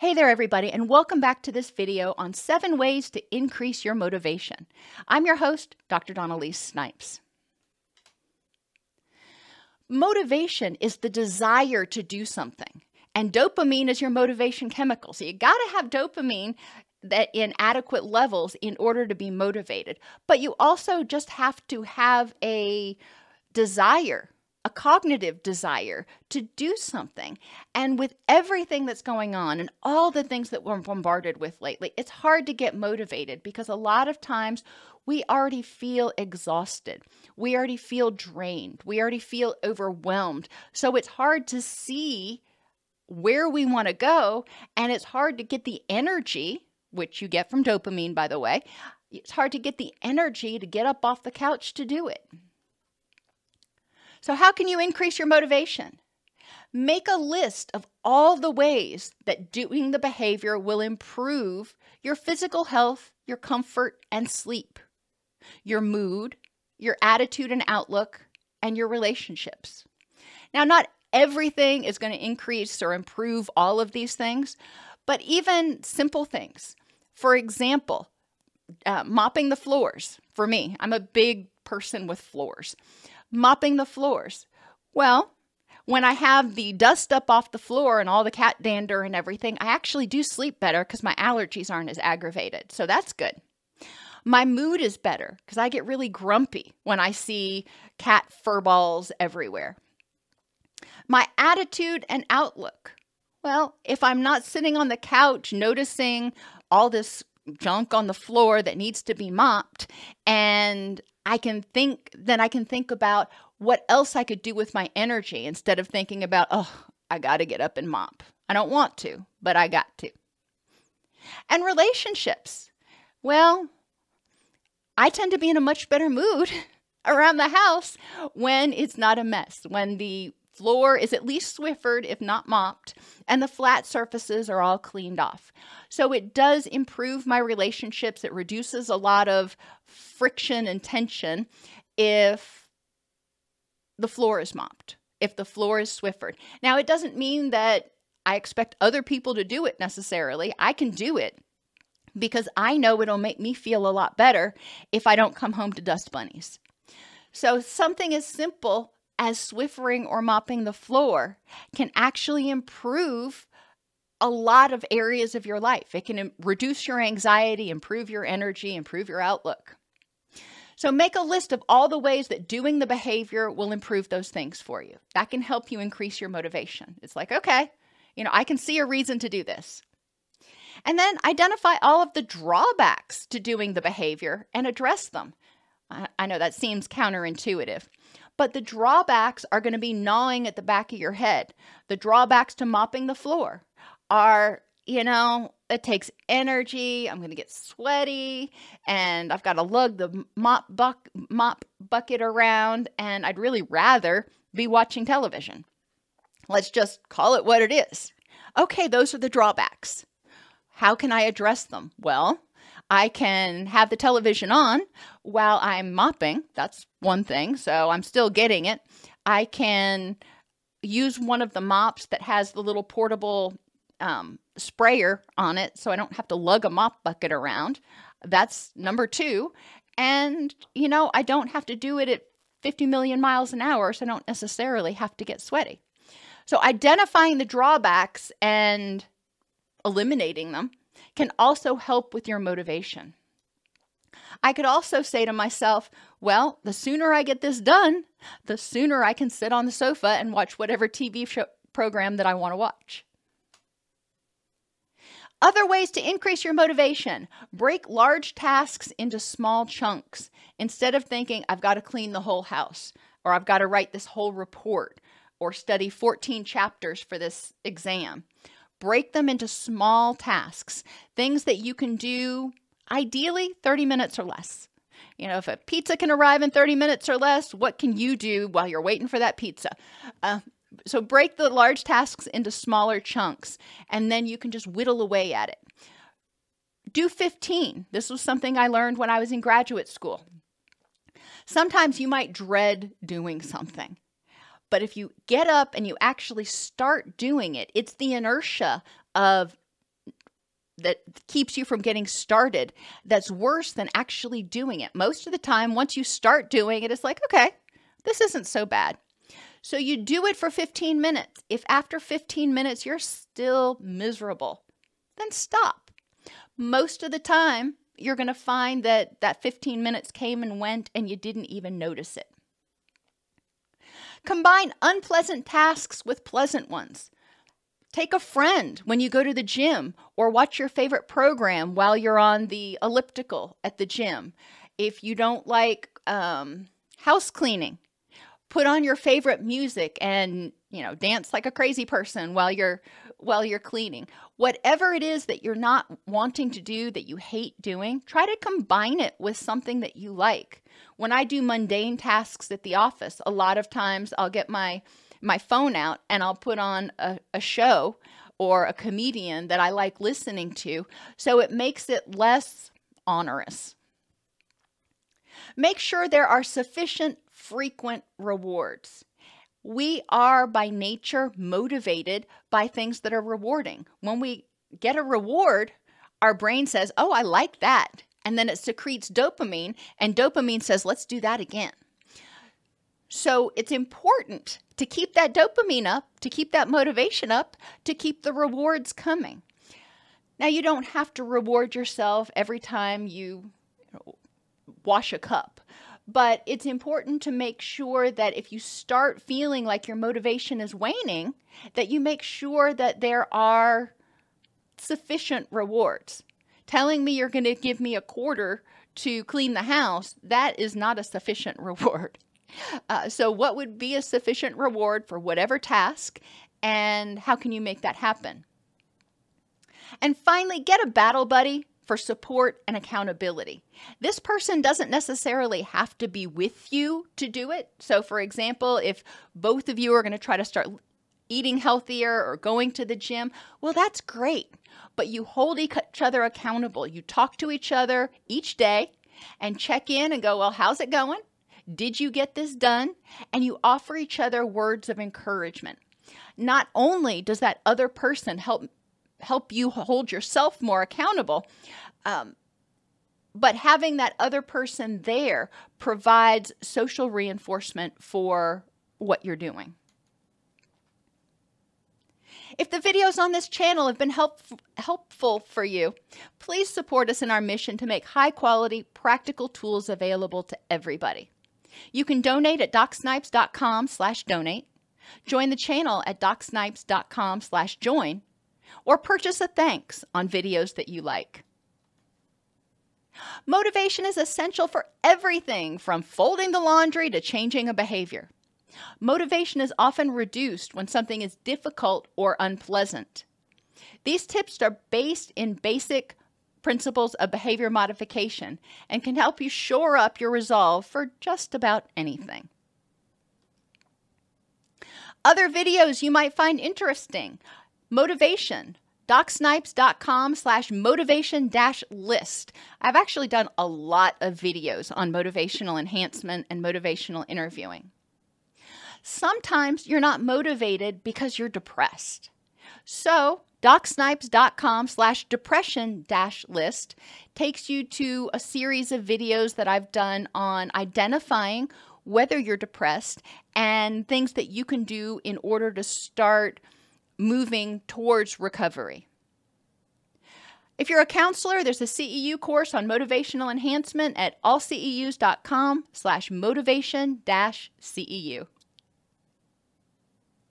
Hey there, everybody, and welcome back to this video on seven ways to increase your motivation. I'm your host, Dr. Dawn-Elise Snipes. Motivation is the desire to do something, and dopamine is your motivation chemical. So you got to have dopamine that in adequate levels in order to be motivated. But you also just have to have a desire a cognitive desire to do something. And with everything that's going on and all the things that we're bombarded with lately, it's hard to get motivated because a lot of times we already feel exhausted. We already feel drained. We already feel overwhelmed. So it's hard to see where we want to go. And it's hard to get the energy, which you get from dopamine, by the way. It's hard to get the energy to get up off the couch to do it. So, how can you increase your motivation? Make a list of all the ways that doing the behavior will improve your physical health, your comfort, and sleep, your mood, your attitude and outlook, and your relationships. Now, not everything is going to increase or improve all of these things, but even simple things. For example, uh, mopping the floors. For me, I'm a big person with floors mopping the floors. Well, when I have the dust up off the floor and all the cat dander and everything, I actually do sleep better because my allergies aren't as aggravated. So that's good. My mood is better because I get really grumpy when I see cat fur balls everywhere. My attitude and outlook. Well, if I'm not sitting on the couch noticing all this junk on the floor that needs to be mopped and I can think, then I can think about what else I could do with my energy instead of thinking about, oh, I got to get up and mop. I don't want to, but I got to. And relationships. Well, I tend to be in a much better mood around the house when it's not a mess, when the floor is at least Swiffered, if not mopped, and the flat surfaces are all cleaned off. So it does improve my relationships. It reduces a lot of friction and tension if the floor is mopped, if the floor is Swiffered. Now, it doesn't mean that I expect other people to do it necessarily. I can do it because I know it'll make me feel a lot better if I don't come home to dust bunnies. So, something as simple as Swiffering or mopping the floor can actually improve a lot of areas of your life. It can reduce your anxiety, improve your energy, improve your outlook. So make a list of all the ways that doing the behavior will improve those things for you. That can help you increase your motivation. It's like, okay, you know, I can see a reason to do this. And then identify all of the drawbacks to doing the behavior and address them. I know that seems counterintuitive, but the drawbacks are going to be gnawing at the back of your head. The drawbacks to mopping the floor are, you know, it takes energy. I'm going to get sweaty and I've got to lug the mop, buck, mop bucket around, and I'd really rather be watching television. Let's just call it what it is. Okay, those are the drawbacks. How can I address them? Well, I can have the television on while I'm mopping. That's one thing. So I'm still getting it. I can use one of the mops that has the little portable um, sprayer on it so I don't have to lug a mop bucket around. That's number two. And, you know, I don't have to do it at 50 million miles an hour, so I don't necessarily have to get sweaty. So identifying the drawbacks and eliminating them can also help with your motivation. I could also say to myself, well, the sooner I get this done, the sooner I can sit on the sofa and watch whatever TV show, program that I want to watch. Other ways to increase your motivation break large tasks into small chunks. Instead of thinking, I've got to clean the whole house, or I've got to write this whole report, or study 14 chapters for this exam, break them into small tasks, things that you can do ideally 30 minutes or less. You know, if a pizza can arrive in 30 minutes or less, what can you do while you're waiting for that pizza? Uh, so break the large tasks into smaller chunks, and then you can just whittle away at it. Do 15. This was something I learned when I was in graduate school. Sometimes you might dread doing something. But if you get up and you actually start doing it, it's the inertia of that keeps you from getting started that's worse than actually doing it. Most of the time, once you start doing it, it's like, okay, this isn't so bad. So you do it for 15 minutes. If after 15 minutes you're still miserable, then stop. Most of the time, you're going to find that that 15 minutes came and went and you didn't even notice it. Combine unpleasant tasks with pleasant ones. Take a friend when you go to the gym or watch your favorite program while you're on the elliptical at the gym. If you don't like um, house cleaning, put on your favorite music and you know dance like a crazy person while you're while you're cleaning whatever it is that you're not wanting to do that you hate doing try to combine it with something that you like when i do mundane tasks at the office a lot of times i'll get my my phone out and I'll put on a, a show or a comedian that I like listening to. So it makes it less onerous. Make sure there are sufficient frequent rewards. We are by nature motivated by things that are rewarding. When we get a reward, our brain says, Oh, I like that. And then it secretes dopamine, and dopamine says, Let's do that again. So it's important to keep that dopamine up, to keep that motivation up, to keep the rewards coming. Now, you don't have to reward yourself every time you wash a cup, but it's important to make sure that if you start feeling like your motivation is waning, that you make sure that there are sufficient rewards. Telling me you're going to give me a quarter to clean the house, that is not a sufficient reward. Uh, so, what would be a sufficient reward for whatever task, and how can you make that happen? And finally, get a battle buddy for support and accountability. This person doesn't necessarily have to be with you to do it. So, for example, if both of you are going to try to start eating healthier or going to the gym, well, that's great. But you hold each other accountable. You talk to each other each day and check in and go, well, how's it going? Did you get this done? And you offer each other words of encouragement. Not only does that other person help help you hold yourself more accountable, um, but having that other person there provides social reinforcement for what you're doing. If the videos on this channel have been help, helpful for you, please support us in our mission to make high quality, practical tools available to everybody. You can donate at docsnipes.com slash donate, join the channel at docsnipes.com slash join, or purchase a thanks on videos that you like. Motivation is essential for everything from folding the laundry to changing a behavior. Motivation is often reduced when something is difficult or unpleasant. These tips are based in basic principles of behavior modification and can help you shore up your resolve for just about anything. Other videos you might find interesting. Motivation, docsnipes.com slash motivation dash list. I've actually done a lot of videos on motivational enhancement and motivational interviewing. Sometimes you're not motivated because you're depressed. So DocSnipes.com slash depression dash list takes you to a series of videos that I've done on identifying whether you're depressed and things that you can do in order to start moving towards recovery. If you're a counselor, there's a CEU course on motivational enhancement at allceus.com slash motivation dash CEU.